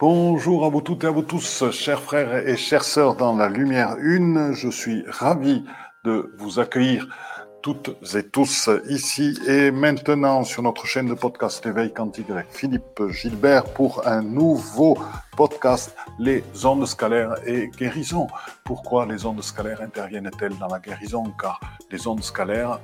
Bonjour à vous toutes et à vous tous, chers frères et chères sœurs dans la lumière une. Je suis ravi de vous accueillir toutes et tous ici et maintenant sur notre chaîne de podcast Éveil Quantique Philippe Gilbert pour un nouveau podcast Les ondes scalaires et guérison. Pourquoi les ondes scalaires interviennent-elles dans la guérison? Car les ondes scalaires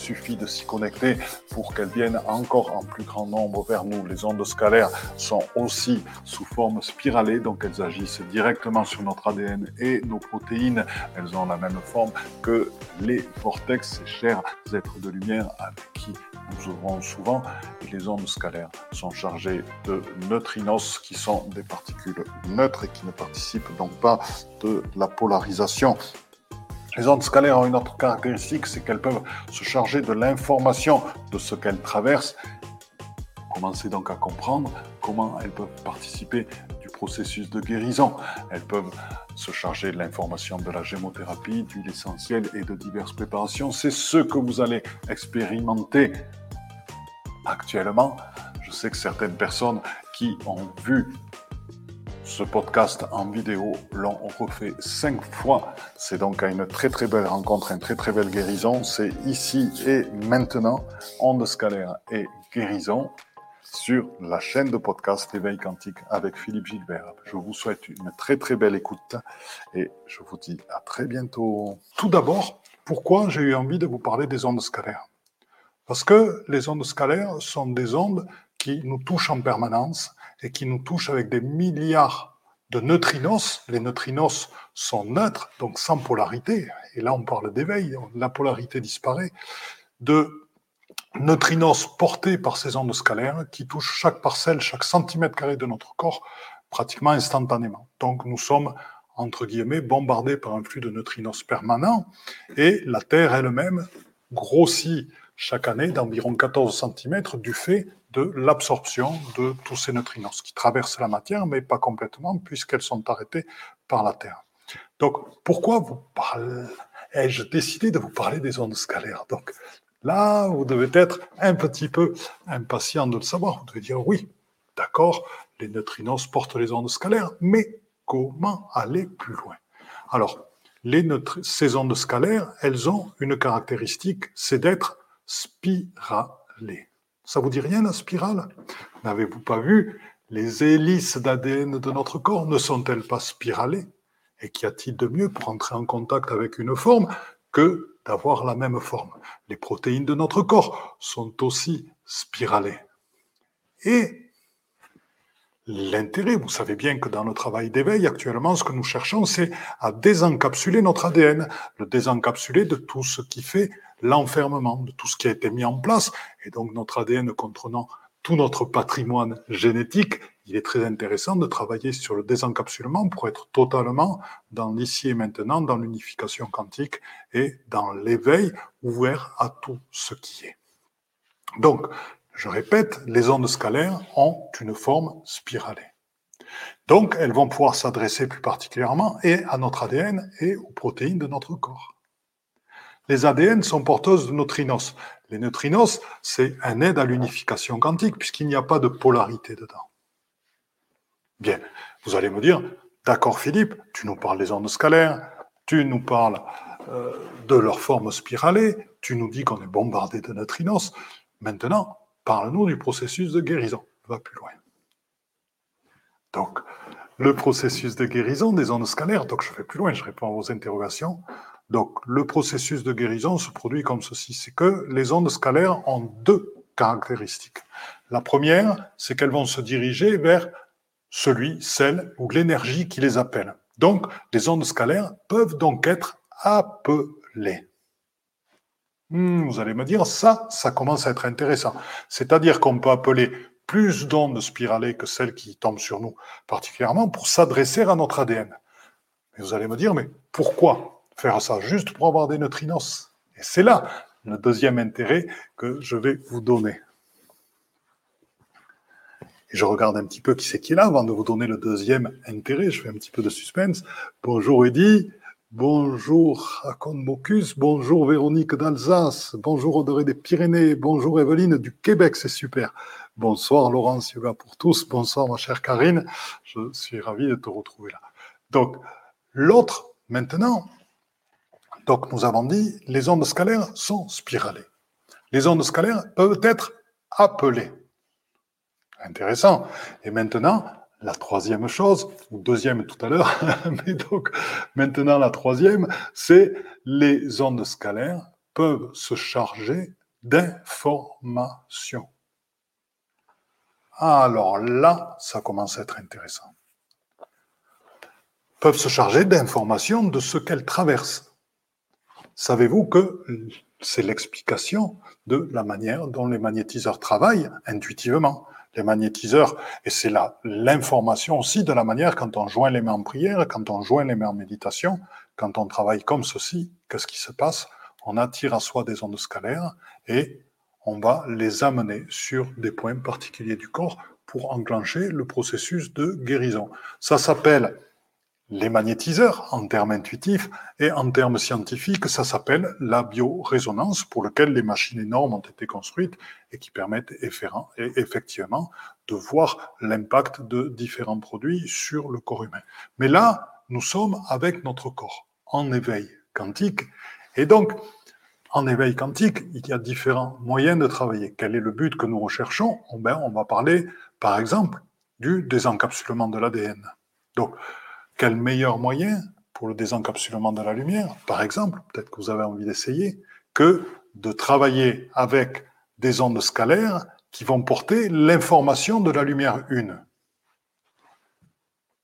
suffit de s'y connecter pour qu'elles viennent encore en plus grand nombre vers nous. Les ondes scalaires sont aussi sous forme spiralée, donc elles agissent directement sur notre ADN et nos protéines. Elles ont la même forme que les vortex, ces chers êtres de lumière avec qui nous ouvrons souvent. Et les ondes scalaires sont chargées de neutrinos qui sont des particules neutres et qui ne participent donc pas de la polarisation les ondes scalaires ont une autre caractéristique, c'est qu'elles peuvent se charger de l'information de ce qu'elles traversent. Commencez donc à comprendre comment elles peuvent participer du processus de guérison. Elles peuvent se charger de l'information de la gémothérapie, d'huile essentielle et de diverses préparations. C'est ce que vous allez expérimenter actuellement. Je sais que certaines personnes qui ont vu ce podcast en vidéo l'ont refait cinq fois. C'est donc une très très belle rencontre, une très très belle guérison. C'est ici et maintenant, onde scalaire et guérison sur la chaîne de podcast Éveil Quantique avec Philippe Gilbert. Je vous souhaite une très très belle écoute et je vous dis à très bientôt. Tout d'abord, pourquoi j'ai eu envie de vous parler des ondes scalaires? Parce que les ondes scalaires sont des ondes qui nous touchent en permanence et qui nous touche avec des milliards de neutrinos. Les neutrinos sont neutres, donc sans polarité. Et là, on parle d'éveil, la polarité disparaît. De neutrinos portés par ces ondes scalaires qui touchent chaque parcelle, chaque centimètre carré de notre corps pratiquement instantanément. Donc nous sommes entre guillemets bombardés par un flux de neutrinos permanent et la Terre elle-même grossit chaque année d'environ 14 cm du fait de l'absorption de tous ces neutrinos qui traversent la matière, mais pas complètement, puisqu'elles sont arrêtées par la Terre. Donc, pourquoi vous ai-je décidé de vous parler des ondes scalaires? Donc, là, vous devez être un petit peu impatient de le savoir. Vous devez dire oui, d'accord, les neutrinos portent les ondes scalaires, mais comment aller plus loin? Alors, les ces ondes scalaires, elles ont une caractéristique, c'est d'être spiralées. Ça vous dit rien la spirale? N'avez-vous pas vu Les hélices d'ADN de notre corps ne sont-elles pas spiralées? Et qu'y a-t-il de mieux pour entrer en contact avec une forme que d'avoir la même forme? Les protéines de notre corps sont aussi spiralées. Et l'intérêt. Vous savez bien que dans le travail d'éveil, actuellement, ce que nous cherchons, c'est à désencapsuler notre ADN, le désencapsuler de tout ce qui fait l'enfermement, de tout ce qui a été mis en place. Et donc, notre ADN contenant tout notre patrimoine génétique, il est très intéressant de travailler sur le désencapsulement pour être totalement dans l'ici et maintenant, dans l'unification quantique et dans l'éveil ouvert à tout ce qui est. Donc, je répète, les ondes scalaires ont une forme spiralée. Donc, elles vont pouvoir s'adresser plus particulièrement à notre ADN et aux protéines de notre corps. Les ADN sont porteuses de neutrinos. Les neutrinos, c'est un aide à l'unification quantique puisqu'il n'y a pas de polarité dedans. Bien, vous allez me dire, d'accord Philippe, tu nous parles des ondes scalaires, tu nous parles euh, de leur forme spiralée, tu nous dis qu'on est bombardé de neutrinos. Maintenant, Parle-nous du processus de guérison. Va plus loin. Donc, le processus de guérison des ondes scalaires, donc je vais plus loin, je réponds à vos interrogations. Donc, le processus de guérison se produit comme ceci, c'est que les ondes scalaires ont deux caractéristiques. La première, c'est qu'elles vont se diriger vers celui, celle ou l'énergie qui les appelle. Donc, les ondes scalaires peuvent donc être appelées. Hmm, vous allez me dire, ça, ça commence à être intéressant. C'est-à-dire qu'on peut appeler plus d'ondes spiralées que celles qui tombent sur nous, particulièrement pour s'adresser à notre ADN. Vous allez me dire, mais pourquoi faire ça Juste pour avoir des neutrinos? Et c'est là le deuxième intérêt que je vais vous donner. Et je regarde un petit peu qui c'est qui est là avant de vous donner le deuxième intérêt. Je fais un petit peu de suspense. Bonjour Eddy, Bonjour Akon Mocus, bonjour Véronique d'Alsace, bonjour Audrey des Pyrénées, bonjour Evelyne du Québec, c'est super. Bonsoir Laurence Yoga pour tous, bonsoir ma chère Karine, je suis ravi de te retrouver là. Donc, l'autre, maintenant, donc nous avons dit, les ondes scalaires sont spiralées. Les ondes scalaires peuvent être appelées. Intéressant. Et maintenant, la troisième chose, ou deuxième tout à l'heure, mais donc maintenant la troisième, c'est les ondes scalaires peuvent se charger d'informations. Alors là, ça commence à être intéressant. Peuvent se charger d'informations de ce qu'elles traversent. Savez-vous que c'est l'explication de la manière dont les magnétiseurs travaillent intuitivement les magnétiseurs, et c'est là l'information aussi de la manière quand on joint les mains en prière, quand on joint les mains en méditation, quand on travaille comme ceci, qu'est-ce qui se passe? On attire à soi des ondes scalaires et on va les amener sur des points particuliers du corps pour enclencher le processus de guérison. Ça s'appelle les magnétiseurs en termes intuitifs et en termes scientifiques, ça s'appelle la biorésonance pour lequel les machines énormes ont été construites et qui permettent effectivement de voir l'impact de différents produits sur le corps humain. Mais là, nous sommes avec notre corps en éveil quantique et donc en éveil quantique, il y a différents moyens de travailler. Quel est le but que nous recherchons? Ben, On va parler, par exemple, du désencapsulement de l'ADN. Donc, quel meilleur moyen pour le désencapsulement de la lumière, par exemple, peut-être que vous avez envie d'essayer, que de travailler avec des ondes scalaires qui vont porter l'information de la lumière 1.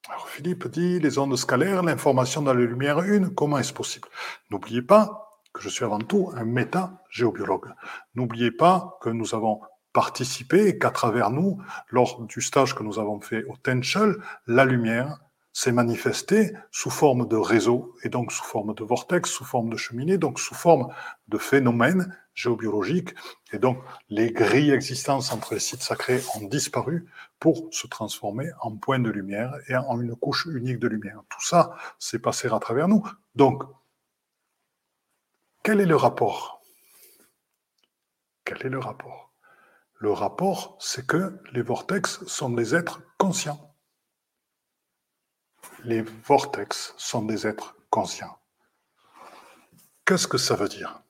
Alors Philippe dit, les ondes scalaires, l'information de la lumière 1, comment est-ce possible? N'oubliez pas que je suis avant tout un méta-géobiologue. N'oubliez pas que nous avons participé et qu'à travers nous, lors du stage que nous avons fait au Tenchel, la lumière s'est manifesté sous forme de réseau, et donc sous forme de vortex, sous forme de cheminée, donc sous forme de phénomènes géobiologiques. Et donc, les grilles existences entre les sites sacrés ont disparu pour se transformer en point de lumière et en une couche unique de lumière. Tout ça s'est passé à travers nous. Donc, quel est le rapport? Quel est le rapport? Le rapport, c'est que les vortex sont des êtres conscients les vortex sont des êtres conscients. Qu'est-ce que ça veut dire?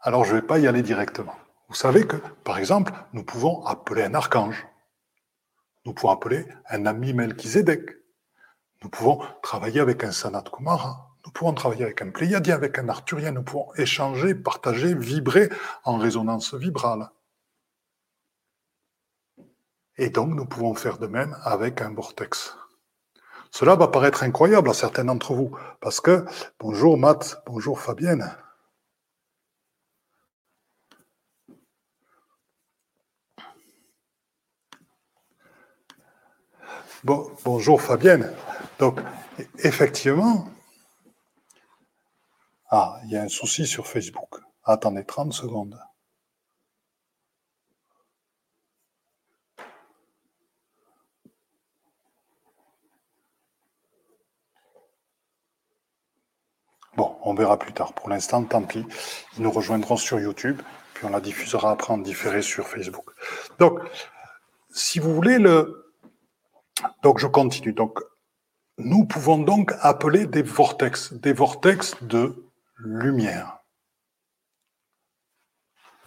Alors, je ne vais pas y aller directement. Vous savez que, par exemple, nous pouvons appeler un archange. Nous pouvons appeler un ami Melchizedek. Nous pouvons travailler avec un Sanat Kumara. Nous pouvons travailler avec un Pléiadien, avec un Arthurien. Nous pouvons échanger, partager, vibrer en résonance vibrale. Et donc, nous pouvons faire de même avec un vortex. Cela va paraître incroyable à certains d'entre vous, parce que, bonjour Matt, bonjour Fabienne. Bon, bonjour Fabienne. Donc, effectivement, ah, il y a un souci sur Facebook. Attendez 30 secondes. Bon, on verra plus tard. Pour l'instant, tant pis. Ils nous rejoindront sur YouTube, puis on la diffusera après en différé sur Facebook. Donc, si vous voulez le. Donc, je continue. Donc, nous pouvons donc appeler des vortex, des vortex de lumière.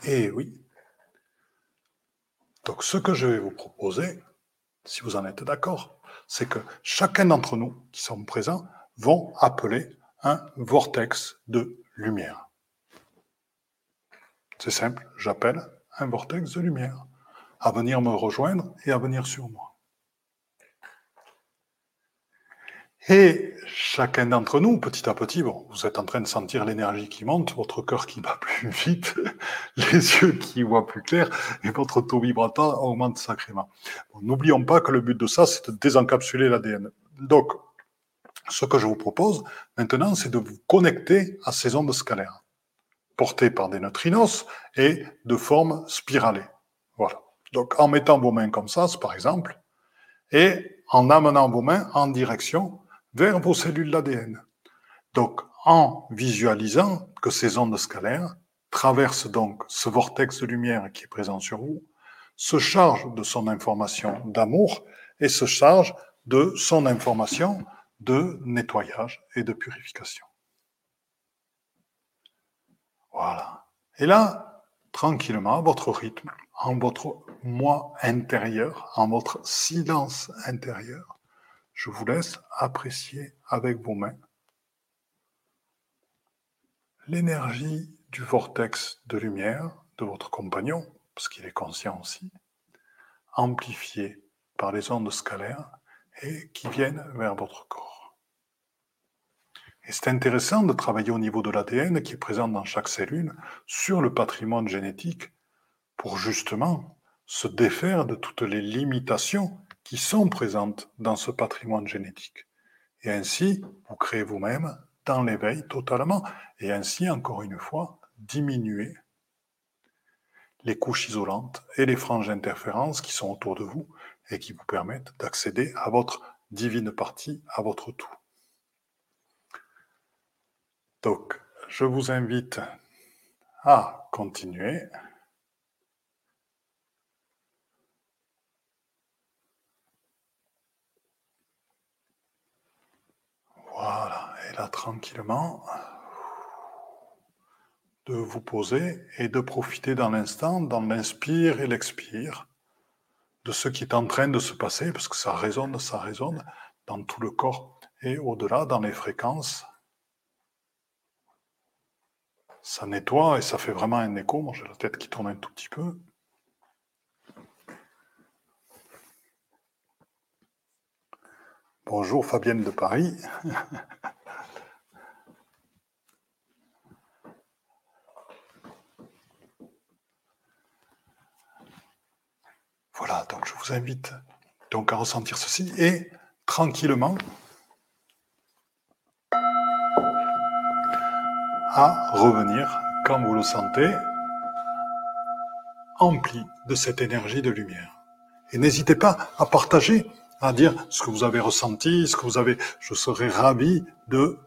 Et oui. Donc, ce que je vais vous proposer, si vous en êtes d'accord, c'est que chacun d'entre nous qui sommes présents vont appeler un vortex de lumière. C'est simple, j'appelle un vortex de lumière à venir me rejoindre et à venir sur moi. Et chacun d'entre nous, petit à petit, bon, vous êtes en train de sentir l'énergie qui monte, votre cœur qui bat plus vite, les yeux qui voient plus clair, et votre taux vibratoire augmente sacrément. N'oublions pas que le but de ça, c'est de désencapsuler l'ADN. Donc, ce que je vous propose maintenant, c'est de vous connecter à ces ondes scalaires, portées par des neutrinos et de forme spiralée. Voilà. Donc, en mettant vos mains comme ça, par exemple, et en amenant vos mains en direction vers vos cellules d'ADN. Donc, en visualisant que ces ondes scalaires traversent donc ce vortex de lumière qui est présent sur vous, se chargent de son information d'amour et se chargent de son information de nettoyage et de purification. Voilà. Et là, tranquillement, à votre rythme, en votre moi intérieur, en votre silence intérieur, je vous laisse apprécier avec vos mains l'énergie du vortex de lumière de votre compagnon, parce qu'il est conscient aussi, amplifié par les ondes scalaires et qui viennent vers votre corps. Et c'est intéressant de travailler au niveau de l'ADN qui est présent dans chaque cellule sur le patrimoine génétique pour justement se défaire de toutes les limitations qui sont présentes dans ce patrimoine génétique. Et ainsi, vous créez vous-même dans l'éveil totalement, et ainsi, encore une fois, diminuer les couches isolantes et les franges d'interférence qui sont autour de vous et qui vous permettent d'accéder à votre divine partie, à votre tout. Donc, je vous invite à continuer. Voilà, et là tranquillement, de vous poser et de profiter dans l'instant, dans l'inspire et l'expire, de ce qui est en train de se passer, parce que ça résonne, ça résonne dans tout le corps et au-delà, dans les fréquences. Ça nettoie et ça fait vraiment un écho. Moi, j'ai la tête qui tourne un tout petit peu. Bonjour Fabienne de Paris. voilà, donc je vous invite donc à ressentir ceci et tranquillement à revenir quand vous le sentez empli de cette énergie de lumière. Et n'hésitez pas à partager à dire ce que vous avez ressenti, ce que vous avez. Je serais ravi de,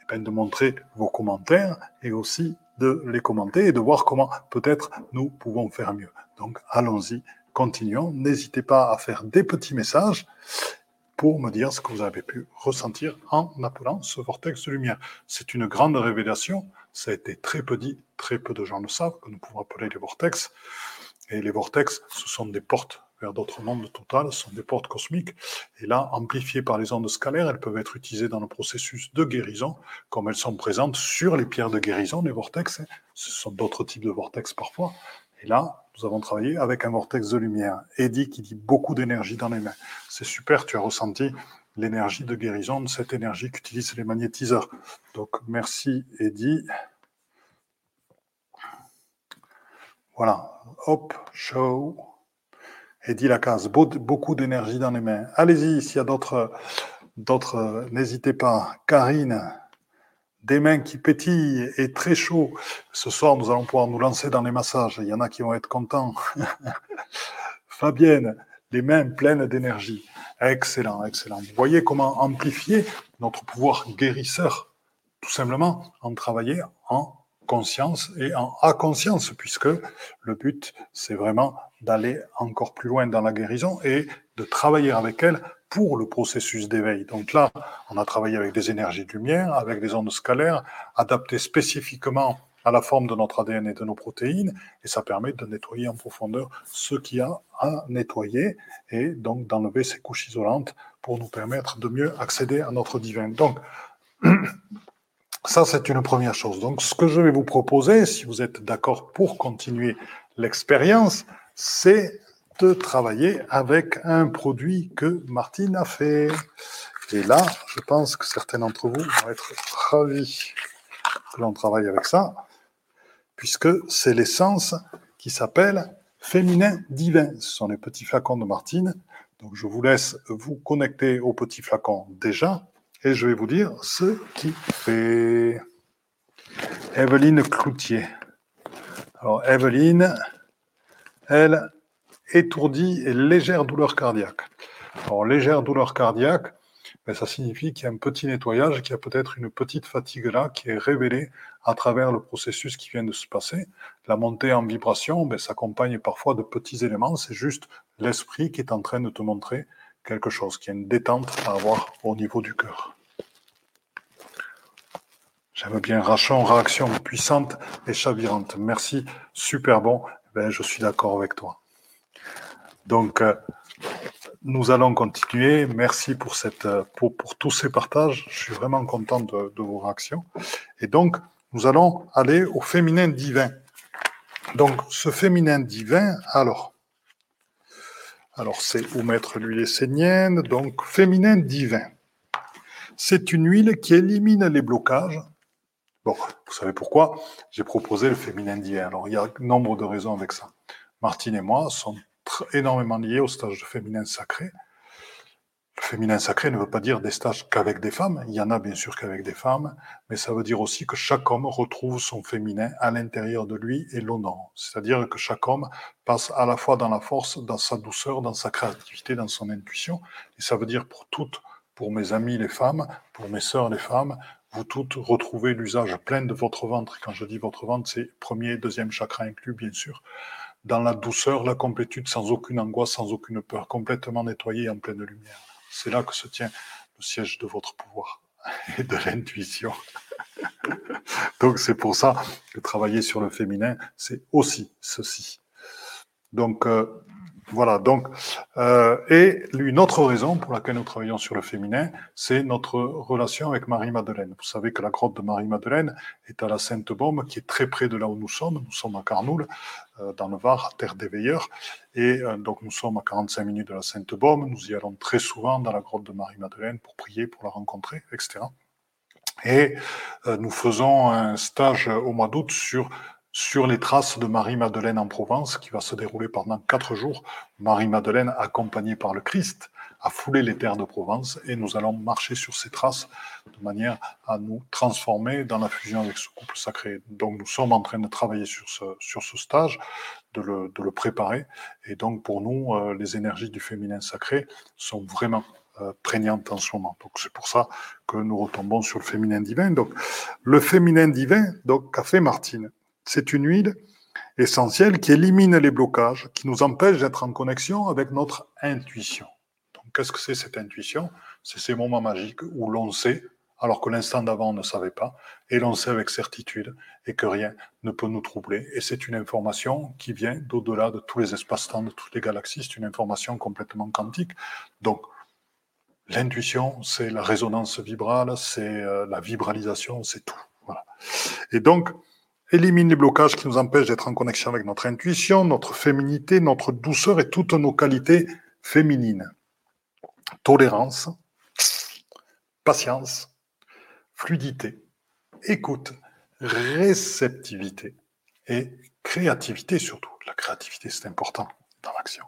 eh ben, de montrer vos commentaires et aussi de les commenter et de voir comment peut-être nous pouvons faire mieux. Donc allons-y, continuons. N'hésitez pas à faire des petits messages pour me dire ce que vous avez pu ressentir en appelant ce vortex de lumière. C'est une grande révélation. Ça a été très peu dit, très peu de gens le savent, que nous pouvons appeler les vortex. Et les vortex, ce sont des portes vers d'autres mondes total, ce sont des portes cosmiques. Et là, amplifiées par les ondes scalaires, elles peuvent être utilisées dans le processus de guérison, comme elles sont présentes sur les pierres de guérison, les vortex. Ce sont d'autres types de vortex parfois. Et là, nous avons travaillé avec un vortex de lumière. Eddie qui dit beaucoup d'énergie dans les mains. C'est super, tu as ressenti l'énergie de guérison de cette énergie qu'utilisent les magnétiseurs. Donc merci Eddie. Voilà, hop, show. Eddie Lacaze, beaucoup d'énergie dans les mains. Allez-y, s'il y a d'autres, d'autres, n'hésitez pas. Karine, des mains qui pétillent et très chaud. Ce soir, nous allons pouvoir nous lancer dans les massages. Il y en a qui vont être contents. Fabienne, les mains pleines d'énergie. Excellent, excellent. Vous voyez comment amplifier notre pouvoir guérisseur, tout simplement en travaillant en conscience et en inconscience, puisque le but, c'est vraiment d'aller encore plus loin dans la guérison et de travailler avec elle pour le processus d'éveil. Donc là, on a travaillé avec des énergies de lumière, avec des ondes scalaires, adaptées spécifiquement à la forme de notre ADN et de nos protéines, et ça permet de nettoyer en profondeur ce qu'il y a à nettoyer, et donc d'enlever ces couches isolantes pour nous permettre de mieux accéder à notre divin. Donc, ça, c'est une première chose. Donc, ce que je vais vous proposer, si vous êtes d'accord pour continuer l'expérience, c'est de travailler avec un produit que Martine a fait. Et là, je pense que certains d'entre vous vont être ravis que l'on travaille avec ça, puisque c'est l'essence qui s'appelle féminin divin. Ce sont les petits flacons de Martine. Donc, je vous laisse vous connecter aux petits flacons déjà et je vais vous dire ce qui fait. Evelyne Cloutier. Alors, Evelyne, elle, étourdie et légère douleur cardiaque. Légère douleur cardiaque, ben, ça signifie qu'il y a un petit nettoyage, qu'il y a peut-être une petite fatigue là qui est révélée à travers le processus qui vient de se passer. La montée en vibration ben, s'accompagne parfois de petits éléments, c'est juste l'esprit qui est en train de te montrer quelque chose, qui a une détente à avoir au niveau du cœur. J'aime bien Rachon, réaction puissante et chavirante. Merci, super bon. Ben, je suis d'accord avec toi. Donc, euh, nous allons continuer. Merci pour, cette, pour, pour, tous ces partages. Je suis vraiment content de, de, vos réactions. Et donc, nous allons aller au féminin divin. Donc, ce féminin divin, alors, alors c'est où mettre l'huile essénienne? Donc, féminin divin. C'est une huile qui élimine les blocages. Bon, vous savez pourquoi? J'ai proposé le féminin divin. Alors, il y a nombre de raisons avec ça. Martine et moi sommes énormément lié au stage de féminin sacré. Le féminin sacré ne veut pas dire des stages qu'avec des femmes, il y en a bien sûr qu'avec des femmes, mais ça veut dire aussi que chaque homme retrouve son féminin à l'intérieur de lui et l'honore. C'est-à-dire que chaque homme passe à la fois dans la force, dans sa douceur, dans sa créativité, dans son intuition. Et ça veut dire pour toutes, pour mes amis les femmes, pour mes sœurs les femmes, vous toutes retrouvez l'usage plein de votre ventre. Quand je dis votre ventre, c'est premier, deuxième chakra inclus, bien sûr dans la douceur, la complétude, sans aucune angoisse, sans aucune peur, complètement nettoyé en pleine lumière. C'est là que se tient le siège de votre pouvoir et de l'intuition. Donc c'est pour ça que travailler sur le féminin, c'est aussi ceci. Donc euh, voilà, donc, euh, et une autre raison pour laquelle nous travaillons sur le féminin, c'est notre relation avec Marie-Madeleine. Vous savez que la grotte de Marie-Madeleine est à la Sainte-Baume, qui est très près de là où nous sommes. Nous sommes à Carnoul, euh, dans le Var, terre des veilleurs. Et euh, donc, nous sommes à 45 minutes de la Sainte-Baume. Nous y allons très souvent dans la grotte de Marie-Madeleine pour prier, pour la rencontrer, etc. Et nous faisons un stage au mois d'août sur sur les traces de Marie-Madeleine en Provence, qui va se dérouler pendant quatre jours. Marie-Madeleine, accompagnée par le Christ, a foulé les terres de Provence et nous allons marcher sur ces traces de manière à nous transformer dans la fusion avec ce couple sacré. Donc nous sommes en train de travailler sur ce, sur ce stage, de le, de le préparer. Et donc pour nous, euh, les énergies du féminin sacré sont vraiment euh, prégnantes en ce moment. Donc c'est pour ça que nous retombons sur le féminin divin. Donc le féminin divin, donc qu'a fait Martine? C'est une huile essentielle qui élimine les blocages, qui nous empêche d'être en connexion avec notre intuition. Donc, qu'est-ce que c'est cette intuition? C'est ces moments magiques où l'on sait, alors que l'instant d'avant on ne savait pas, et l'on sait avec certitude, et que rien ne peut nous troubler. Et c'est une information qui vient d'au-delà de tous les espaces-temps, de toutes les galaxies, c'est une information complètement quantique. Donc, l'intuition, c'est la résonance vibrale, c'est euh, la vibralisation, c'est tout. Et donc, élimine les blocages qui nous empêchent d'être en connexion avec notre intuition, notre féminité, notre douceur et toutes nos qualités féminines. Tolérance, patience, fluidité, écoute, réceptivité et créativité surtout. La créativité, c'est important dans l'action.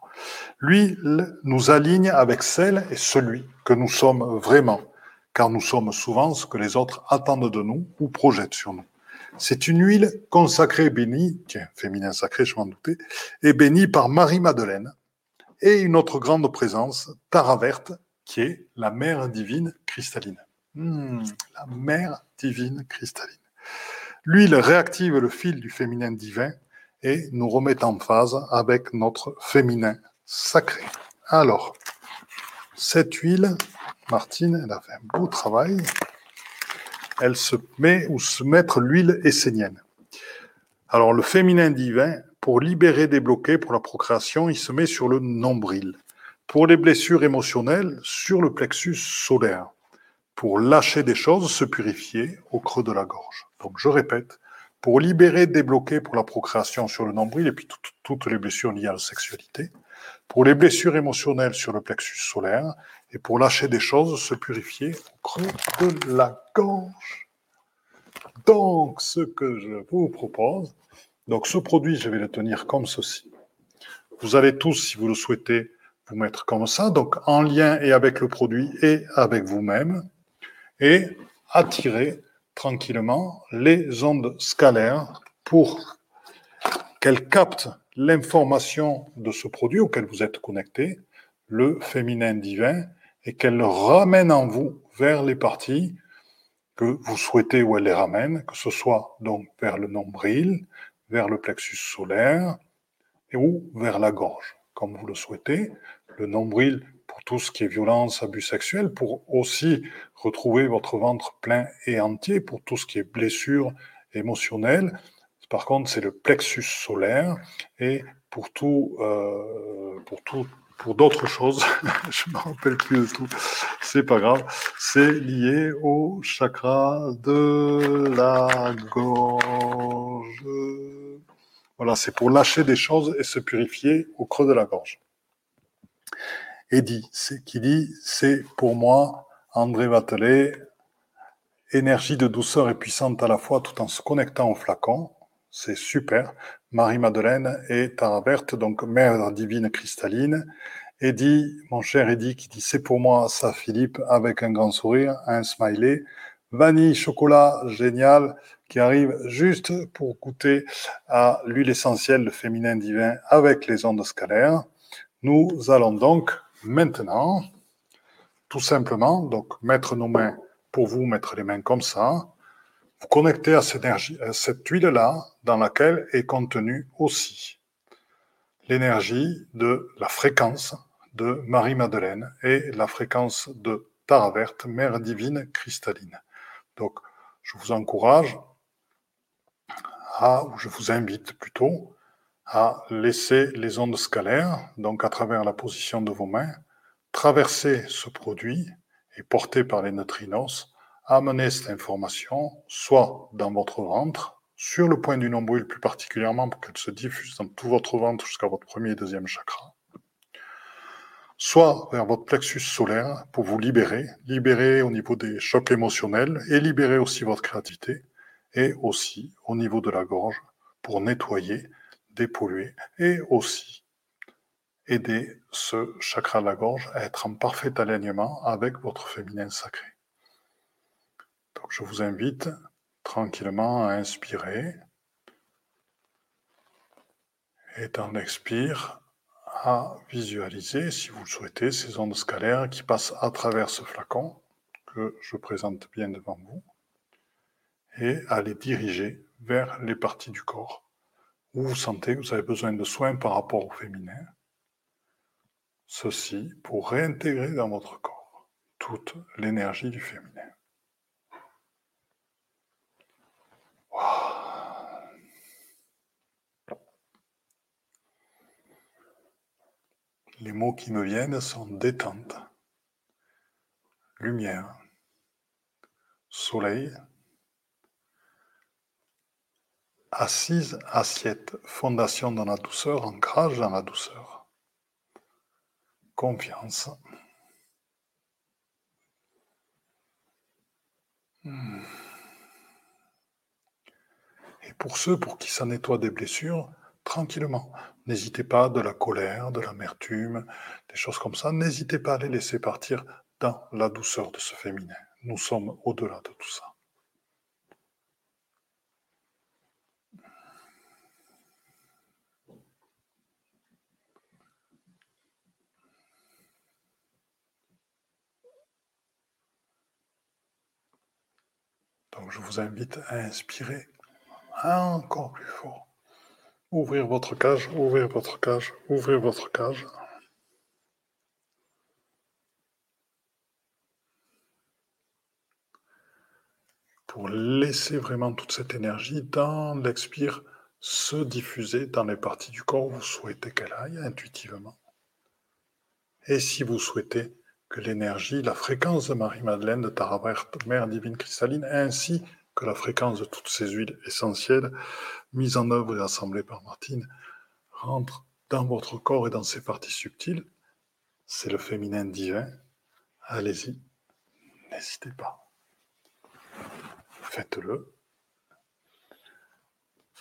Lui nous aligne avec celle et celui que nous sommes vraiment, car nous sommes souvent ce que les autres attendent de nous ou projettent sur nous. C'est une huile consacrée, bénie, tiens, féminin sacré, je m'en doutais, et bénie par Marie-Madeleine, et une autre grande présence, Tara Verte, qui est la mère divine cristalline. Hmm, la mère divine cristalline. L'huile réactive le fil du féminin divin et nous remet en phase avec notre féminin sacré. Alors, cette huile, Martine, elle a fait un beau travail elle se met ou se mettre l'huile essénienne. Alors le féminin divin, pour libérer des pour la procréation, il se met sur le nombril. Pour les blessures émotionnelles, sur le plexus solaire. Pour lâcher des choses, se purifier au creux de la gorge. Donc je répète, pour libérer des bloqués pour la procréation sur le nombril et puis toutes les blessures liées à la sexualité. Pour les blessures émotionnelles sur le plexus solaire et pour lâcher des choses, se purifier au creux de la gorge. Donc, ce que je vous propose, donc ce produit, je vais le tenir comme ceci. Vous allez tous, si vous le souhaitez, vous mettre comme ça, donc en lien et avec le produit et avec vous-même, et attirer tranquillement les ondes scalaires pour qu'elles captent l'information de ce produit auquel vous êtes connecté, le féminin divin, et qu'elle le ramène en vous vers les parties que vous souhaitez où elle les ramène, que ce soit donc vers le nombril, vers le plexus solaire et ou vers la gorge, comme vous le souhaitez. Le nombril pour tout ce qui est violence, abus sexuels, pour aussi retrouver votre ventre plein et entier, pour tout ce qui est blessure émotionnelle. Par contre, c'est le plexus solaire et pour tout, euh, pour tout, pour d'autres choses, je ne me rappelle plus de tout, c'est pas grave, c'est lié au chakra de la gorge. Voilà, c'est pour lâcher des choses et se purifier au creux de la gorge. Et dit, qui dit, c'est pour moi, André Vatelet, énergie de douceur et puissante à la fois tout en se connectant au flacon. C'est super. Marie-Madeleine et Tara Verte, donc mère divine cristalline. Eddie, mon cher Eddie, qui dit c'est pour moi ça, Philippe, avec un grand sourire, un smiley. Vanille, chocolat, génial, qui arrive juste pour goûter à l'huile essentielle, le féminin divin avec les ondes scalaires. Nous allons donc maintenant, tout simplement, donc mettre nos mains, pour vous mettre les mains comme ça, vous connectez à cette, à cette huile-là dans laquelle est contenue aussi l'énergie de la fréquence de Marie-Madeleine et la fréquence de Tara Verte, Mère divine cristalline. Donc, je vous encourage à, ou je vous invite plutôt, à laisser les ondes scalaires, donc à travers la position de vos mains, traverser ce produit et porté par les neutrinos, amener cette information soit dans votre ventre, sur le point du nombril plus particulièrement pour qu'elle se diffuse dans tout votre ventre jusqu'à votre premier et deuxième chakra, soit vers votre plexus solaire pour vous libérer, libérer au niveau des chocs émotionnels et libérer aussi votre créativité, et aussi au niveau de la gorge pour nettoyer, dépolluer et aussi aider ce chakra de la gorge à être en parfait alignement avec votre féminin sacré. Je vous invite tranquillement à inspirer et dans l'expire à visualiser, si vous le souhaitez, ces ondes scalaires qui passent à travers ce flacon que je présente bien devant vous et à les diriger vers les parties du corps où vous sentez que vous avez besoin de soins par rapport au féminin. Ceci pour réintégrer dans votre corps toute l'énergie du féminin. Les mots qui me viennent sont détente, lumière, soleil, assise, assiette, fondation dans la douceur, ancrage dans la douceur, confiance. Hmm. Et pour ceux pour qui ça nettoie des blessures, tranquillement. N'hésitez pas de la colère, de l'amertume, des choses comme ça. N'hésitez pas à les laisser partir dans la douceur de ce féminin. Nous sommes au-delà de tout ça. Donc je vous invite à inspirer encore plus fort. Ouvrir votre cage, ouvrir votre cage, ouvrir votre cage. Pour laisser vraiment toute cette énergie dans l'expire se diffuser dans les parties du corps où vous souhaitez qu'elle aille intuitivement. Et si vous souhaitez que l'énergie, la fréquence de Marie-Madeleine de Tarabert, Mère divine cristalline, ainsi que la fréquence de toutes ces huiles essentielles mises en œuvre et assemblées par Martine rentre dans votre corps et dans ses parties subtiles. C'est le féminin divin. Allez-y, n'hésitez pas. Faites-le.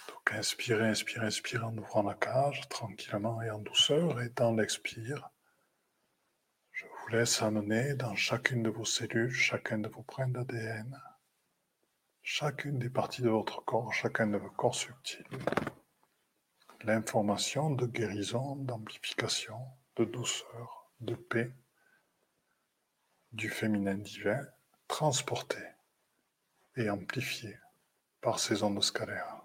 Donc inspirez, inspirez, inspirez en ouvrant la cage tranquillement et en douceur et dans l'expire. Je vous laisse amener dans chacune de vos cellules, chacun de vos points d'ADN chacune des parties de votre corps, chacun de vos corps subtils, l'information de guérison, d'amplification, de douceur, de paix, du féminin divin transporté et amplifié par ces ondes scalaires.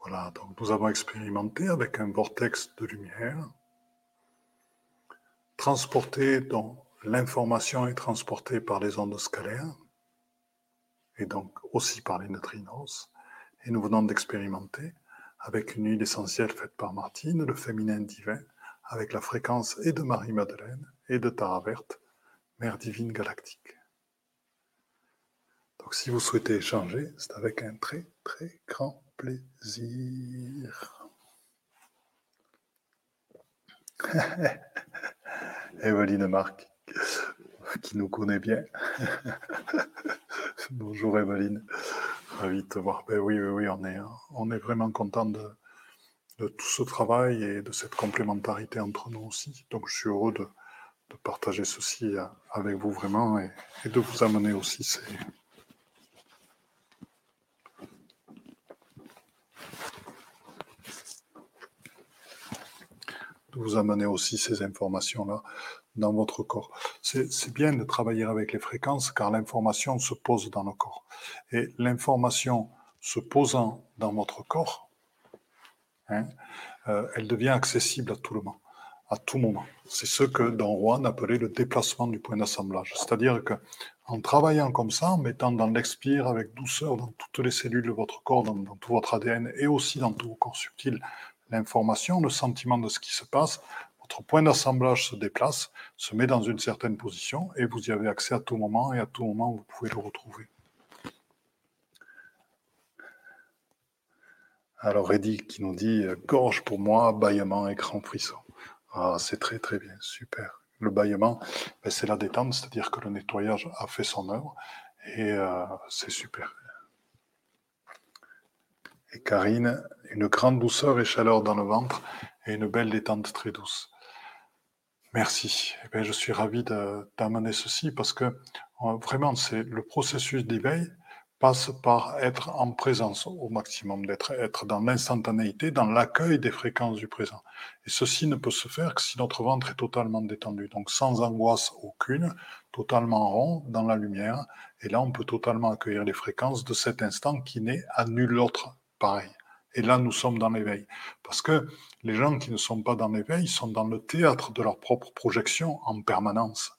Voilà, donc nous avons expérimenté avec un vortex de lumière, transporté dont l'information est transportée par les ondes scalaires, et donc aussi par les neutrinos, et nous venons d'expérimenter avec une huile essentielle faite par Martine, le féminin divin, avec la fréquence et de Marie-Madeleine et de Tara Verte, Mère divine galactique. Donc si vous souhaitez échanger, c'est avec un très très grand plaisir. Evelyne Marc, qui nous connaît bien. Bonjour Evelyne. Ravi de te voir. Ben oui, oui, oui, on est, on est vraiment content de, tout ce travail et de cette complémentarité entre nous aussi. Donc je suis heureux de, partager ceci avec vous vraiment et, de vous amener aussi ces, vous amener aussi ces informations-là dans votre corps. C'est bien de travailler avec les fréquences car l'information se pose dans le corps. Et l'information se posant dans votre corps, hein, euh, elle devient accessible à tout le monde, à tout moment. C'est ce que Don Juan appelait le déplacement du point d'assemblage. C'est-à-dire que en travaillant comme ça, en mettant dans l'expire avec douceur dans toutes les cellules de votre corps, dans, tout votre ADN et aussi dans tout vos corps subtils, l'information, le sentiment de ce qui se passe, votre point d'assemblage se déplace, se met dans une certaine position et vous y avez accès à tout moment et à tout moment vous pouvez le retrouver. Alors Eddy qui nous dit gorge pour moi, bâillement, écran frisson. Ah, c'est très très bien, super. Le bâillement, ben, c'est la détente, c'est-à-dire que le nettoyage a fait son œuvre et euh, c'est super. Et Karine, une grande douceur et chaleur dans le ventre et une belle détente très douce. Merci. Eh bien, je suis ravi d'amener ceci parce que euh, vraiment, c'est le processus d'éveil passe par être en présence au maximum, d'être être dans l'instantanéité, dans l'accueil des fréquences du présent. Et ceci ne peut se faire que si notre ventre est totalement détendu, donc sans angoisse aucune, totalement rond dans la lumière. Et là, on peut totalement accueillir les fréquences de cet instant qui n'est à nul autre pareil. Et là, nous sommes dans l'éveil. Parce que les gens qui ne sont pas dans l'éveil sont dans le théâtre de leur propre projection en permanence.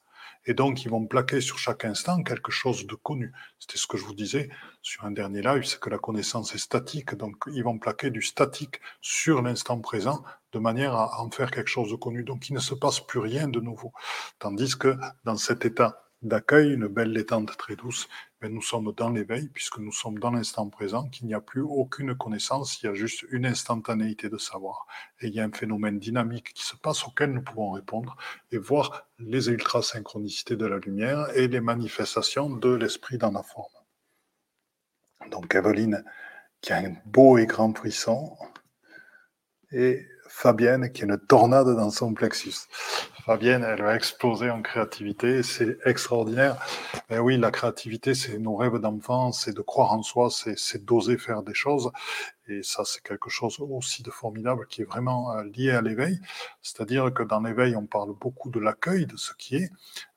Et donc, ils vont plaquer sur chaque instant quelque chose de connu. C'était ce que je vous disais sur un dernier live, c'est que la connaissance est statique. Donc, ils vont plaquer du statique sur l'instant présent de manière à en faire quelque chose de connu. Donc, il ne se passe plus rien de nouveau. Tandis que dans cet état d'accueil, une belle détente très douce, mais nous sommes dans l'éveil, puisque nous sommes dans l'instant présent, qu'il n'y a plus aucune connaissance, il y a juste une instantanéité de savoir. Et il y a un phénomène dynamique qui se passe auquel nous pouvons répondre et voir les ultrasynchronicités de la lumière et les manifestations de l'esprit dans la forme. Donc Evelyne, qui a un beau et grand frisson, et Fabienne, qui a une tornade dans son plexus. Fabienne, elle va exploser en créativité, c'est extraordinaire. Mais oui, la créativité, c'est nos rêves d'enfance, c'est de croire en soi, c'est d'oser faire des choses. Et ça, c'est quelque chose aussi de formidable qui est vraiment euh, lié à l'éveil. C'est-à-dire que dans l'éveil, on parle beaucoup de l'accueil de ce qui est,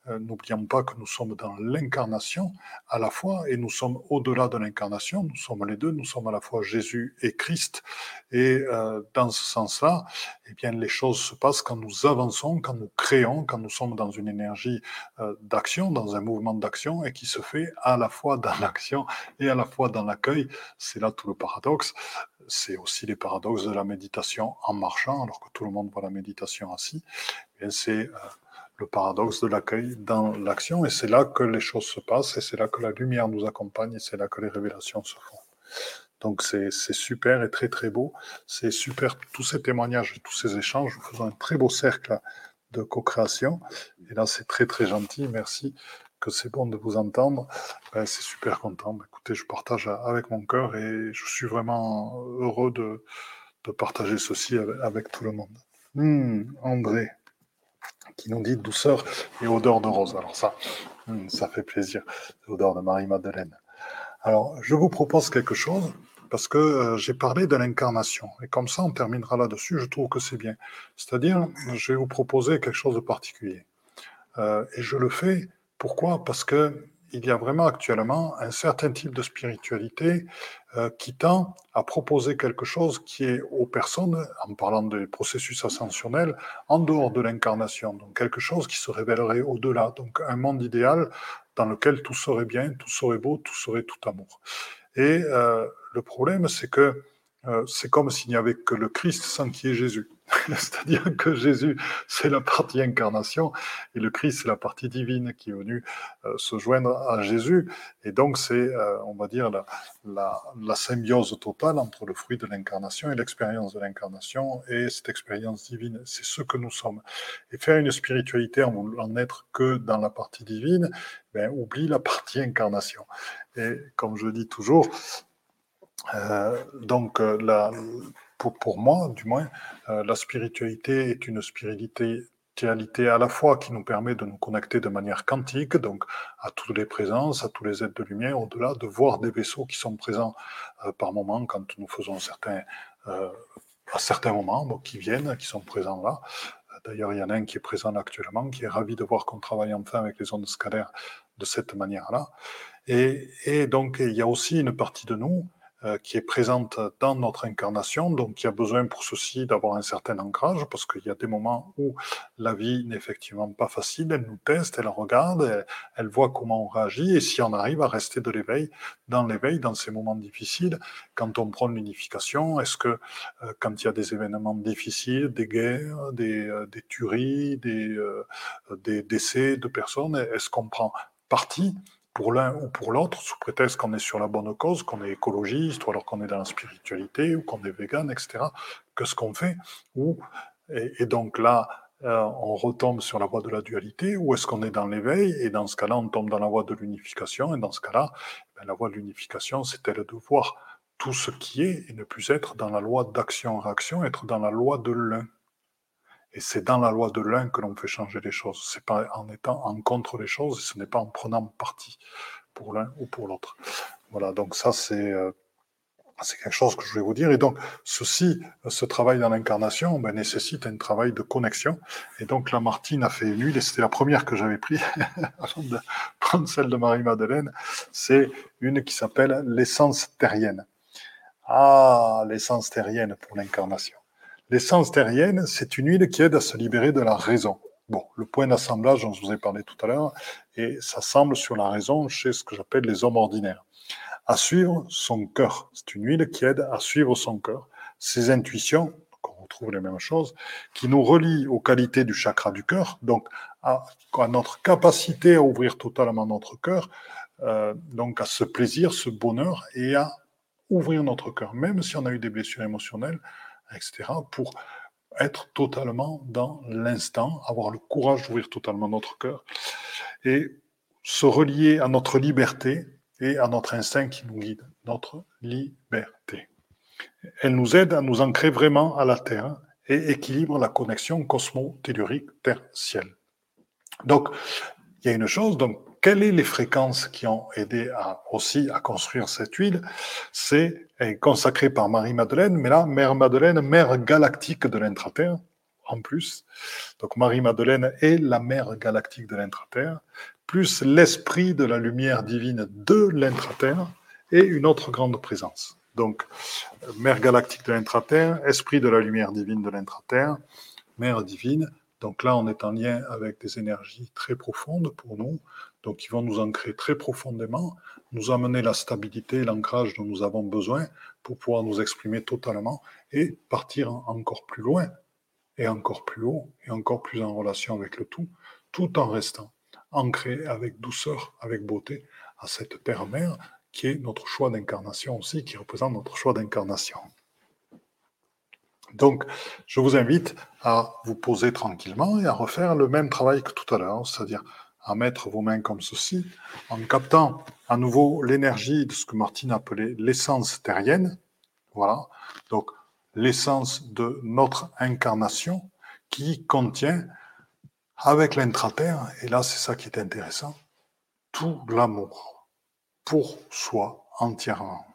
n'oublions pas que nous sommes dans l'incarnation à la fois et nous sommes au-delà de l'incarnation, nous sommes les deux, nous sommes à la fois Jésus et Christ. Et euh, dans ce sens-là, eh bien, les choses se passent quand nous avançons, quand nous créons, quand nous sommes dans une énergie euh, d'action, dans un mouvement d'action et qui se fait à la fois dans l'action et à la fois dans l'accueil. C'est là tout le paradoxe. C'est aussi les paradoxes de la méditation en marchant, alors que tout le monde voit la méditation assis. Eh c'est le paradoxe de l'accueil dans l'action, et c'est là que les choses se passent, et c'est là que la lumière nous accompagne, et c'est là que les révélations se font. Donc c'est super et très très beau. C'est super tous ces témoignages, tous ces échanges. Nous faisons un très beau cercle de co-création. Et là, c'est très très gentil. Merci que c'est bon de vous entendre. Ben, c'est super content. Ben, écoutez, je partage avec mon cœur et je suis vraiment heureux de, de partager ceci avec, tout le monde. Hmm, André qui nous dit douceur et odeur de rose. Alors ça, hmm, ça fait plaisir, l'odeur de Marie-Madeleine. Alors, je vous propose quelque chose, parce que euh, j'ai parlé de l'incarnation, et comme ça, on terminera là-dessus, je trouve que c'est bien. C'est-à-dire, je vais vous proposer quelque chose de particulier. Euh, et je le fais, pourquoi? Parce que il y a vraiment actuellement un certain type de spiritualité euh, qui tend à proposer quelque chose qui est aux personnes, en parlant des processus ascensionnels, en dehors de l'incarnation. Donc quelque chose qui se révélerait au-delà. Donc un monde idéal dans lequel tout serait bien, tout serait beau, tout serait tout amour. Et euh, le problème, c'est que euh, c'est comme s'il n'y avait que le Christ sans qu'il y ait Jésus. C'est-à-dire que Jésus, c'est la partie incarnation et le Christ, c'est la partie divine qui est venue euh, se joindre à Jésus. Et donc, c'est, euh, on va dire, la, symbiose totale entre le fruit de l'incarnation et l'expérience de l'incarnation et cette expérience divine. C'est ce que nous sommes. Et faire une spiritualité en voulant n'être que dans la partie divine, ben, oublie la partie incarnation. Et comme je dis toujours, euh, donc, euh, la, pour, moi, du moins, euh, la spiritualité est une spiritualité à la fois qui nous permet de nous connecter de manière quantique, donc à toutes les présences, à tous les êtres de lumière, au-delà, de voir des vaisseaux qui sont présents par moment quand nous faisons certains, à certains moments, qui viennent, qui sont présents là. D'ailleurs, il y en a un qui est présent actuellement, qui est ravi de voir qu'on travaille enfin avec les ondes scalaires de cette manière-là. Et, donc, il y a aussi une partie de nous euh, qui est présente dans notre incarnation. Donc, il y a besoin pour ceci d'avoir un certain ancrage, parce qu'il y a des moments où la vie n'est effectivement pas facile. Elle nous teste, elle regarde, elle, voit comment on réagit, et si on arrive à rester de l'éveil, dans l'éveil, dans ces moments difficiles, quand on prend l'unification, est-ce que euh, quand il y a des événements difficiles, des guerres, des, euh, des tueries, des, des décès de personnes, est-ce qu'on prend parti pour l'un ou pour l'autre, sous prétexte qu'on est sur la bonne cause, qu'on est écologiste, ou alors qu'on est dans la spiritualité, ou qu'on est vegan, etc., que ce qu'on fait. Ou, et, donc là, euh, on retombe sur la voie de la dualité, ou est-ce qu'on est dans l'éveil, et dans ce cas-là, on tombe dans la voie de l'unification, et dans ce cas-là, ben, la voie de l'unification, c'est elle de voir tout ce qui est, et ne plus être dans la loi d'action-réaction, être dans la loi de l'un. Et c'est dans la loi de l'un que l'on fait changer les choses. C'est pas en étant en contre les choses, ce n'est pas en prenant parti pour l'un ou pour l'autre. Voilà, donc ça c'est euh, quelque chose que je vais vous dire. Et donc, ceci, ce travail dans l'incarnation, ben, nécessite un travail de connexion. Et donc, la Martine a fait une huile, et c'était la première que j'avais prise, avant de prendre celle de Marie-Madeleine. C'est une qui s'appelle l'essence terrienne. Ah, l'essence terrienne pour l'incarnation. L'essence terrienne, c'est une huile qui aide à se libérer de la raison. Bon, le point d'assemblage dont je vous ai parlé tout à l'heure, et ça semble sur la raison chez ce que j'appelle les hommes ordinaires. À suivre son cœur. C'est une huile qui aide à suivre son cœur, ses intuitions, on retrouve les mêmes choses, qui nous relie aux qualités du chakra du cœur, donc à, notre capacité à ouvrir totalement notre cœur, euh, donc à ce plaisir, ce bonheur, et à ouvrir notre cœur, même si on a eu des blessures émotionnelles, etc., pour être totalement dans l'instant, avoir le courage d'ouvrir totalement notre cœur et se relier à notre liberté et à notre instinct qui nous guide, notre liberté. Elle nous aide à nous ancrer vraiment à la Terre et équilibre la connexion cosmo-tellurique Terre-Ciel. Donc, il y a une chose, donc quelles sont les fréquences qui ont aidé à, aussi à construire cette huile? C'est consacré par Marie-Madeleine, mais là, Mère Madeleine, mère galactique de l'intraterre, en plus. Donc Marie-Madeleine est la mère galactique de l'intraterre, plus l'esprit de la lumière divine de l'intraterre et une autre grande présence. Donc, mère galactique de l'intraterre, esprit de la lumière divine de l'intraterre, mère divine. Donc là, on est en lien avec des énergies très profondes pour nous, donc qui vont nous ancrer très profondément, nous amener la stabilité, l'ancrage dont nous avons besoin pour pouvoir nous exprimer totalement et partir encore plus loin et encore plus haut et encore plus en relation avec le tout, tout en restant ancré avec douceur, avec beauté à cette terre-mère qui est notre choix d'incarnation aussi, qui représente notre choix d'incarnation. Donc, je vous invite à vous poser tranquillement et à refaire le même travail que tout à l'heure, c'est-à-dire à mettre vos mains comme ceci, en captant à nouveau l'énergie de ce que Martine appelait l'essence terrienne. Voilà. Donc, l'essence de notre incarnation qui contient, avec l'intraterre, et là c'est ça qui est intéressant, tout l'amour pour soi entièrement.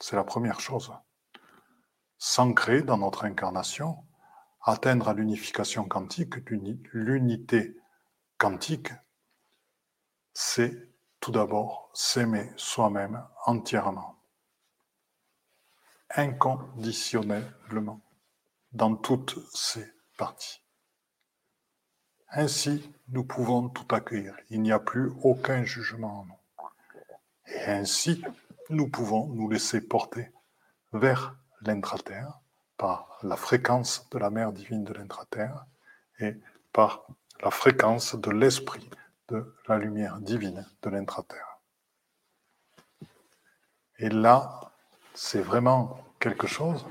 C'est la première chose. S'ancrer dans notre incarnation, atteindre à l'unification quantique, l'unité quantique, c'est tout d'abord s'aimer soi-même entièrement, inconditionnellement, dans toutes ses parties. Ainsi, nous pouvons tout accueillir. Il n'y a plus aucun jugement en nous. Et ainsi, nous pouvons nous laisser porter vers l'intraterre par la fréquence de la mère divine de l'intraterre et par la fréquence de l'esprit de la lumière divine de l'intraterre. Et là, c'est vraiment quelque chose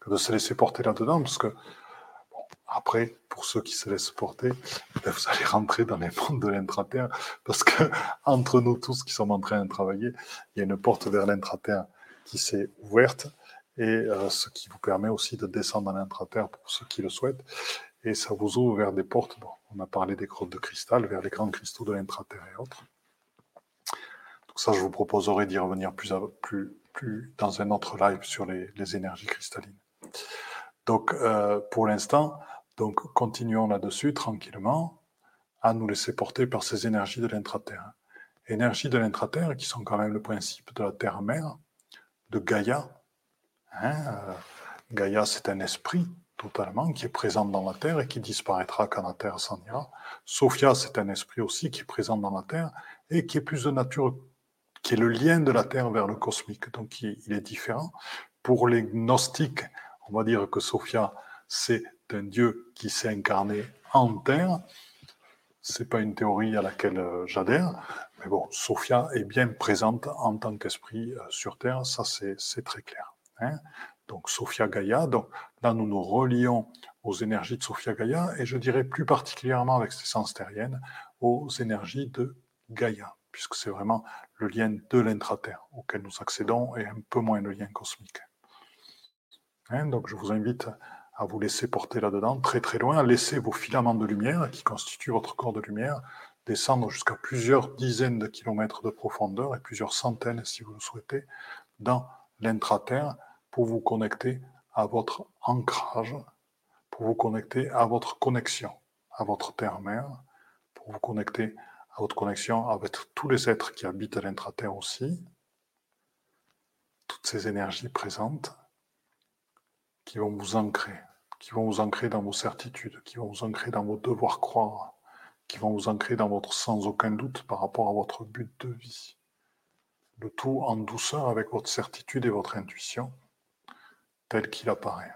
que de se laisser porter là-dedans, parce que après, pour ceux qui se laissent porter, ben, vous allez rentrer dans les mondes de l'intraterre, parce que entre nous tous qui sommes en train de travailler, il y a une porte vers l'intraterre qui s'est ouverte, et euh, ce qui vous permet aussi de descendre dans l'intraterre pour ceux qui le souhaitent, et ça vous ouvre vers des portes. On a parlé des grottes de cristal, vers les grands cristaux de l'intraterre et autres. Donc ça, je vous proposerai d'y revenir plus, dans un autre live sur les, les énergies cristallines. Donc, euh, pour l'instant, donc, continuons là-dessus tranquillement à nous laisser porter par ces énergies de l'intraterre. Énergies de l'intraterre qui sont quand même le principe de la terre-mère, de Gaïa. Hein, euh, Gaïa, c'est un esprit totalement qui est présent dans la terre et qui disparaîtra quand la terre s'en ira. Sophia, c'est un esprit aussi qui est présent dans la terre et qui est plus de nature, qui est le lien de la terre vers le cosmique. Donc, il est différent. Pour les gnostiques, on va dire que Sophia, c'est un Dieu qui s'est incarné en terre. C'est pas une théorie à laquelle euh, j'adhère, mais bon, Sophia est bien présente en tant qu'esprit euh, sur terre, ça c'est très clair. Hein. Donc Sophia Gaïa, donc là nous nous relions aux énergies de Sophia Gaïa et je dirais plus particulièrement avec ces sens terriennes aux énergies de Gaïa, puisque c'est vraiment le lien de l'intraterre auquel nous accédons et un peu moins le lien cosmique. Hein, donc je vous invite à vous laisser porter là-dedans, très très loin, à laisser vos filaments de lumière, qui constituent votre corps de lumière, descendre jusqu'à plusieurs dizaines de kilomètres de profondeur et plusieurs centaines, si vous le souhaitez, dans l'intraterre, pour vous connecter à votre ancrage, pour vous connecter à votre connexion, à votre terre-mère, pour vous connecter à votre connexion avec tous les êtres qui habitent à l'intraterre aussi, toutes ces énergies présentes qui vont vous ancrer qui vont vous ancrer dans vos certitudes, qui vont vous ancrer dans vos devoirs croire, qui vont vous ancrer dans votre sans aucun doute par rapport à votre but de vie. Le tout en douceur avec votre certitude et votre intuition, tel qu'il apparaît.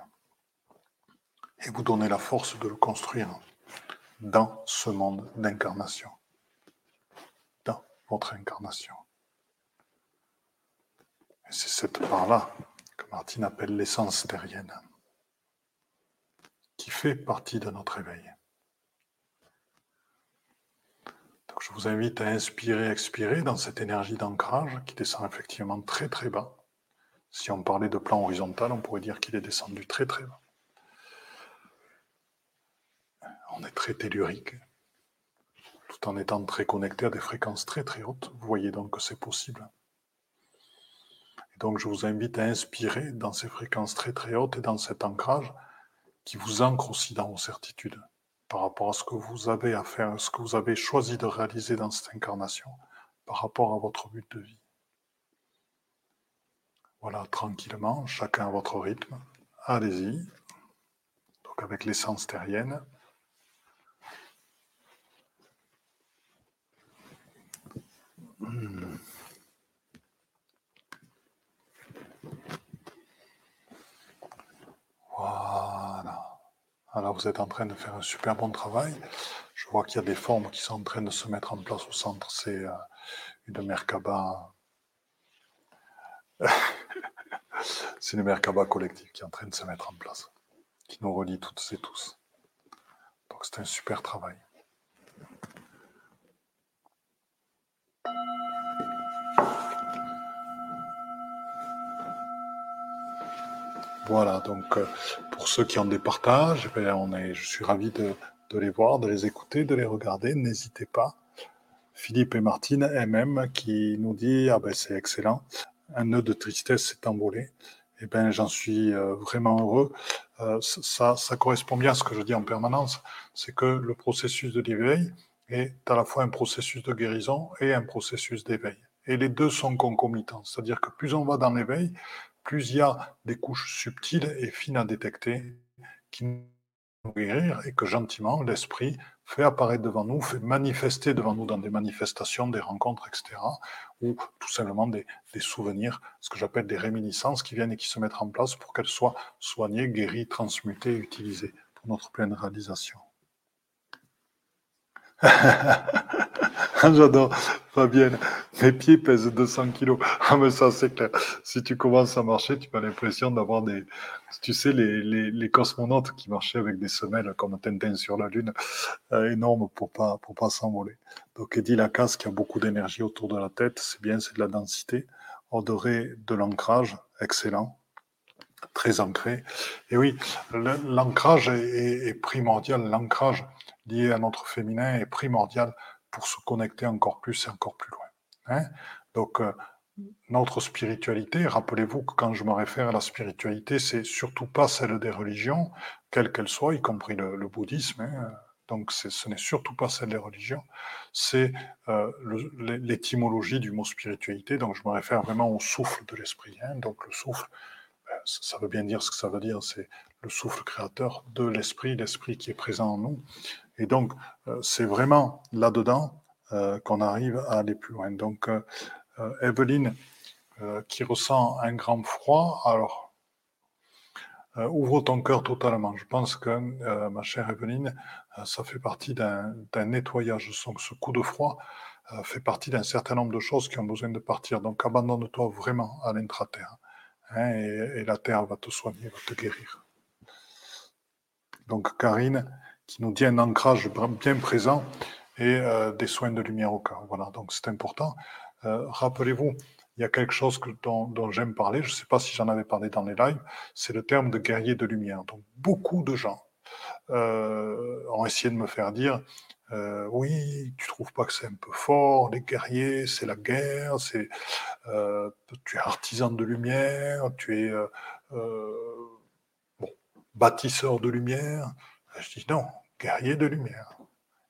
Et vous donner la force de le construire dans ce monde d'incarnation, dans votre incarnation. Et c'est cette part-là que Martine appelle l'essence terrienne qui fait partie de notre éveil. Donc je vous invite à inspirer, expirer dans cette énergie d'ancrage qui descend effectivement très très bas. Si on parlait de plan horizontal, on pourrait dire qu'il est descendu très très bas. On est très tellurique, tout en étant très connecté à des fréquences très très hautes. Vous voyez donc que c'est possible. Et donc je vous invite à inspirer dans ces fréquences très très hautes et dans cet ancrage qui vous ancre aussi dans vos certitudes par rapport à ce que vous avez à faire, ce que vous avez choisi de réaliser dans cette incarnation, par rapport à votre but de vie. Voilà, tranquillement, chacun à votre rythme. Allez-y. Donc avec l'essence terrienne. Voilà. Alors vous êtes en train de faire un super bon travail. Je vois qu'il y a des formes qui sont en train de se mettre en place au centre. C'est euh, une Merkaba. C'est une Merkaba collective qui est en train de se mettre en place, qui nous relie toutes et tous. Donc c'est un super travail. Voilà, donc euh, pour ceux qui ont des partages, eh on est, je suis ravi de, les voir, de les écouter, de les regarder. N'hésitez pas. Philippe et Martine, MM, qui nous dit Ah ben c'est excellent, un nœud de tristesse s'est envolé. Eh bien, j'en suis euh, vraiment heureux. Euh, ça, ça correspond bien à ce que je dis en permanence c'est que le processus de l'éveil est à la fois un processus de guérison et un processus d'éveil. Et les deux sont concomitants. C'est-à-dire que plus on va dans l'éveil, plus il y a des couches subtiles et fines à détecter qui nous guérir et que gentiment l'esprit fait apparaître devant nous, fait manifester devant nous dans des manifestations, des rencontres, etc. Ou tout simplement des, souvenirs, ce que j'appelle des réminiscences qui viennent et qui se mettent en place pour qu'elles soient soignées, guéries, transmutées, utilisées pour notre pleine réalisation. J'adore. Fabienne, mes pieds pèsent 200 kilos. Ah, mais ça, c'est clair. Si tu commences à marcher, tu as l'impression d'avoir des. Tu sais, les, les, cosmonautes qui marchaient avec des semelles comme Tintin sur la Lune, euh, énormes pour pas, pour pas s'envoler. Donc, Eddie Lacasse, qui a beaucoup d'énergie autour de la tête, c'est bien, c'est de la densité. Odoré de l'ancrage, excellent très ancré. Et oui, l'ancrage est, primordial. L'ancrage lié à notre féminin est primordial pour se connecter encore plus et encore plus loin. Hein. Donc, euh, notre spiritualité, rappelez-vous que quand je me réfère à la spiritualité, c'est surtout pas celle des religions, quelles qu'elles soient, y compris le, bouddhisme. Hein. Donc, ce n'est surtout pas celle des religions, c'est euh, l'étymologie du mot spiritualité. Donc, je me réfère vraiment au souffle de l'esprit. Hein. Donc, le souffle, ben, ça veut bien dire ce que ça veut dire, c'est le souffle créateur de l'esprit, l'esprit qui est présent en nous. Et donc, euh, c'est vraiment là-dedans euh, qu'on arrive à aller plus loin. Donc, euh, Evelyne, qui ressent un grand froid, alors, ouvre ton cœur totalement. Je pense que, ma chère Evelyne, ça fait partie d'un nettoyage. Ce coup de froid fait partie d'un certain nombre de choses qui ont besoin de partir. Donc, abandonne-toi vraiment à l'intra-terre. Hein, et, et la terre va te soigner, va te guérir. Donc, Karine, qui nous dit un ancrage bien présent et euh, des soins de lumière au cœur. Voilà, donc c'est important. Euh, rappelez-vous, il y a quelque chose dont, j'aime parler, je ne sais pas si j'en avais parlé dans les lives, c'est le terme de guerrier de lumière. Donc beaucoup de gens euh, ont essayé de me faire dire, oui, tu trouves pas que c'est un peu fort, les guerriers, c'est la guerre, c'est tu es artisan de lumière, tu es bon, bâtisseur de lumière. Je dis non, guerrier de lumière.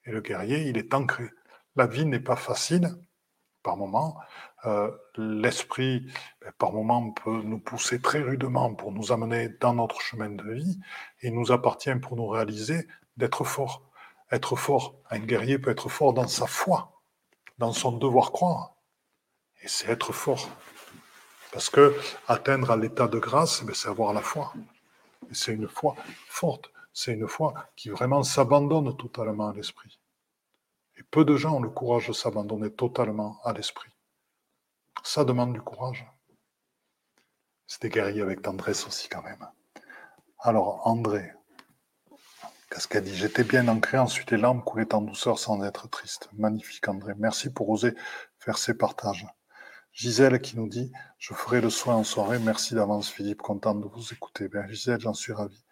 Et le guerrier, il est ancré. La vie n'est pas facile par moment. Euh, l'esprit, ben, par moment, peut nous pousser très rudement pour nous amener dans notre chemin de vie. Il nous appartient pour nous réaliser d'être fort. Être fort, un guerrier peut être fort dans sa foi, dans son devoir croire. Et c'est être fort. Parce que atteindre à l'état de grâce, ben, c'est avoir la foi. Et c'est une foi forte c'est une foi qui vraiment s'abandonne totalement à l'esprit. Et peu de gens ont le courage de s'abandonner totalement à l'esprit. Ça demande du courage. C'était guerrier avec tendresse aussi quand même. Alors André, qu'est-ce qu'elle dit? J'étais bien ancré, ensuite les larmes coulaient en douceur sans être triste. Magnifique André, merci pour oser faire ces partages. Gisèle qui nous dit, je ferai le soin en soirée, merci d'avance Philippe, content de vous écouter. Bien Gisèle, j'en suis ravi.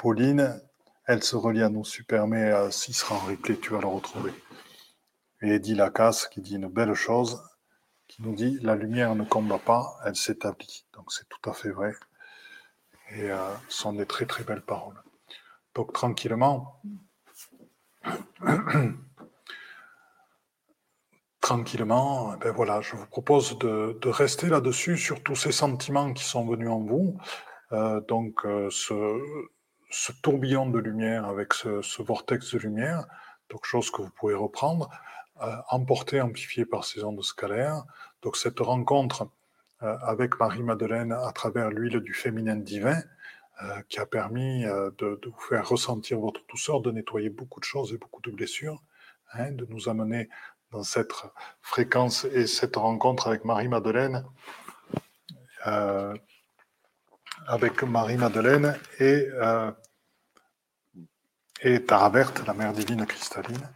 Pauline, elle se relie à nous super, euh, s'il sera en tu vas le retrouver. Et Eddie Lacasse qui dit une belle chose, qui nous dit la lumière ne combat pas, elle s'établit. Donc c'est tout à fait vrai. Et euh, ce sont des très très belles paroles. Donc tranquillement, tranquillement, ben voilà, je vous propose de, rester là-dessus sur tous ces sentiments qui sont venus en vous. Euh, donc ce, ce, tourbillon de lumière avec ce, vortex de lumière, donc chose que vous pouvez reprendre, emporter, amplifié par ces ondes scalaires. Donc cette rencontre euh, avec Marie-Madeleine à travers l'huile du féminin divin, euh, qui a permis euh, de, vous faire ressentir votre douceur, de nettoyer beaucoup de choses et beaucoup de blessures, hein, de nous amener dans cette fréquence et cette rencontre avec Marie-Madeleine, avec Marie-Madeleine et, et Tara la mère divine cristalline,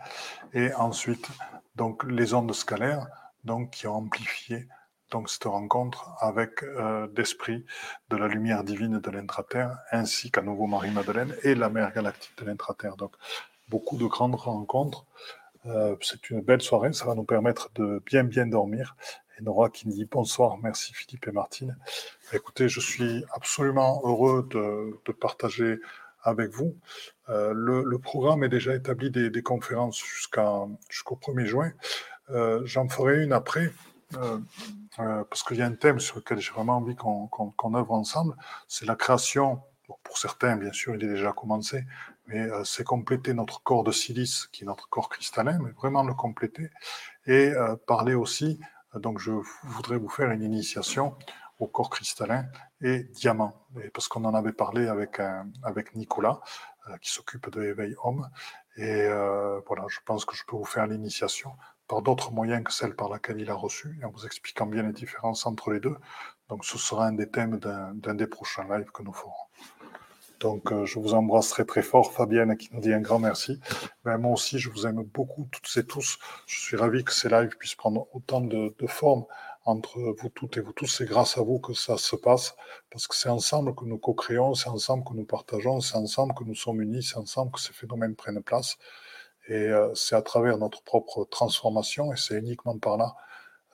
et ensuite donc les ondes scalaires donc, qui ont amplifié donc cette rencontre avec euh, de la lumière divine de l'intraterre, ainsi qu'à nouveau Marie-Madeleine et la mère galactique de l'intraterre. Donc beaucoup de grandes rencontres. Euh, c'est une belle soirée, ça va nous permettre de bien bien dormir. Et Nora qui dit bonsoir, merci Philippe et Martine. Écoutez, je suis absolument heureux de, de partager avec vous. Euh, le, programme est déjà établi des, conférences jusqu'au 1er juin. Euh, J'en ferai une après. Euh, parce qu'il y a un thème sur lequel j'ai vraiment envie qu'on qu œuvre ensemble, c'est la création. pour certains, bien sûr, il est déjà commencé, mais c'est compléter notre corps de silice, qui est notre corps cristallin, mais vraiment le compléter, et parler aussi. donc, je voudrais vous faire une initiation au corps cristallin et diamant, parce qu'on en avait parlé avec avec Nicolas, qui s'occupe de l'éveil homme, et voilà, je pense que je peux vous faire l'initiation par d'autres moyens que celle par laquelle il a reçu, et en vous expliquant bien les différences entre les deux. Donc ce sera un des thèmes d'un des prochains lives que nous ferons. Donc euh, je vous embrasse très fort, Fabienne qui nous dit un grand merci. Ben, moi aussi, je vous aime beaucoup, toutes et tous. Je suis ravi que ces lives puissent prendre autant de, de forme entre vous toutes et vous tous. C'est grâce à vous que ça se passe, parce que c'est ensemble que nous co-créons, c'est ensemble que nous partageons, c'est ensemble que nous sommes unis, c'est ensemble que ces phénomènes prennent place. Et euh, c'est à travers notre propre transformation, et c'est uniquement par là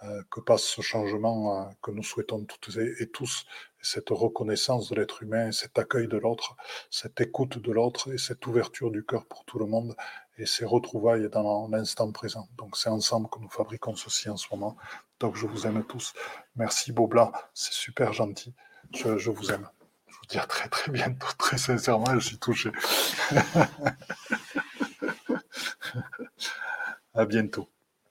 euh, que passe ce changement euh, que nous souhaitons toutes et, tous, cette reconnaissance de l'être humain, cet accueil de l'autre, cette écoute de l'autre et cette ouverture du cœur pour tout le monde et ces retrouvailles dans l'instant présent. Donc c'est ensemble que nous fabriquons ceci en ce moment. Donc je vous aime tous. Merci Bobla, c'est super gentil. Je, je vous aime. Je vous dis à très très bientôt, très sincèrement, je suis touché. à bientôt.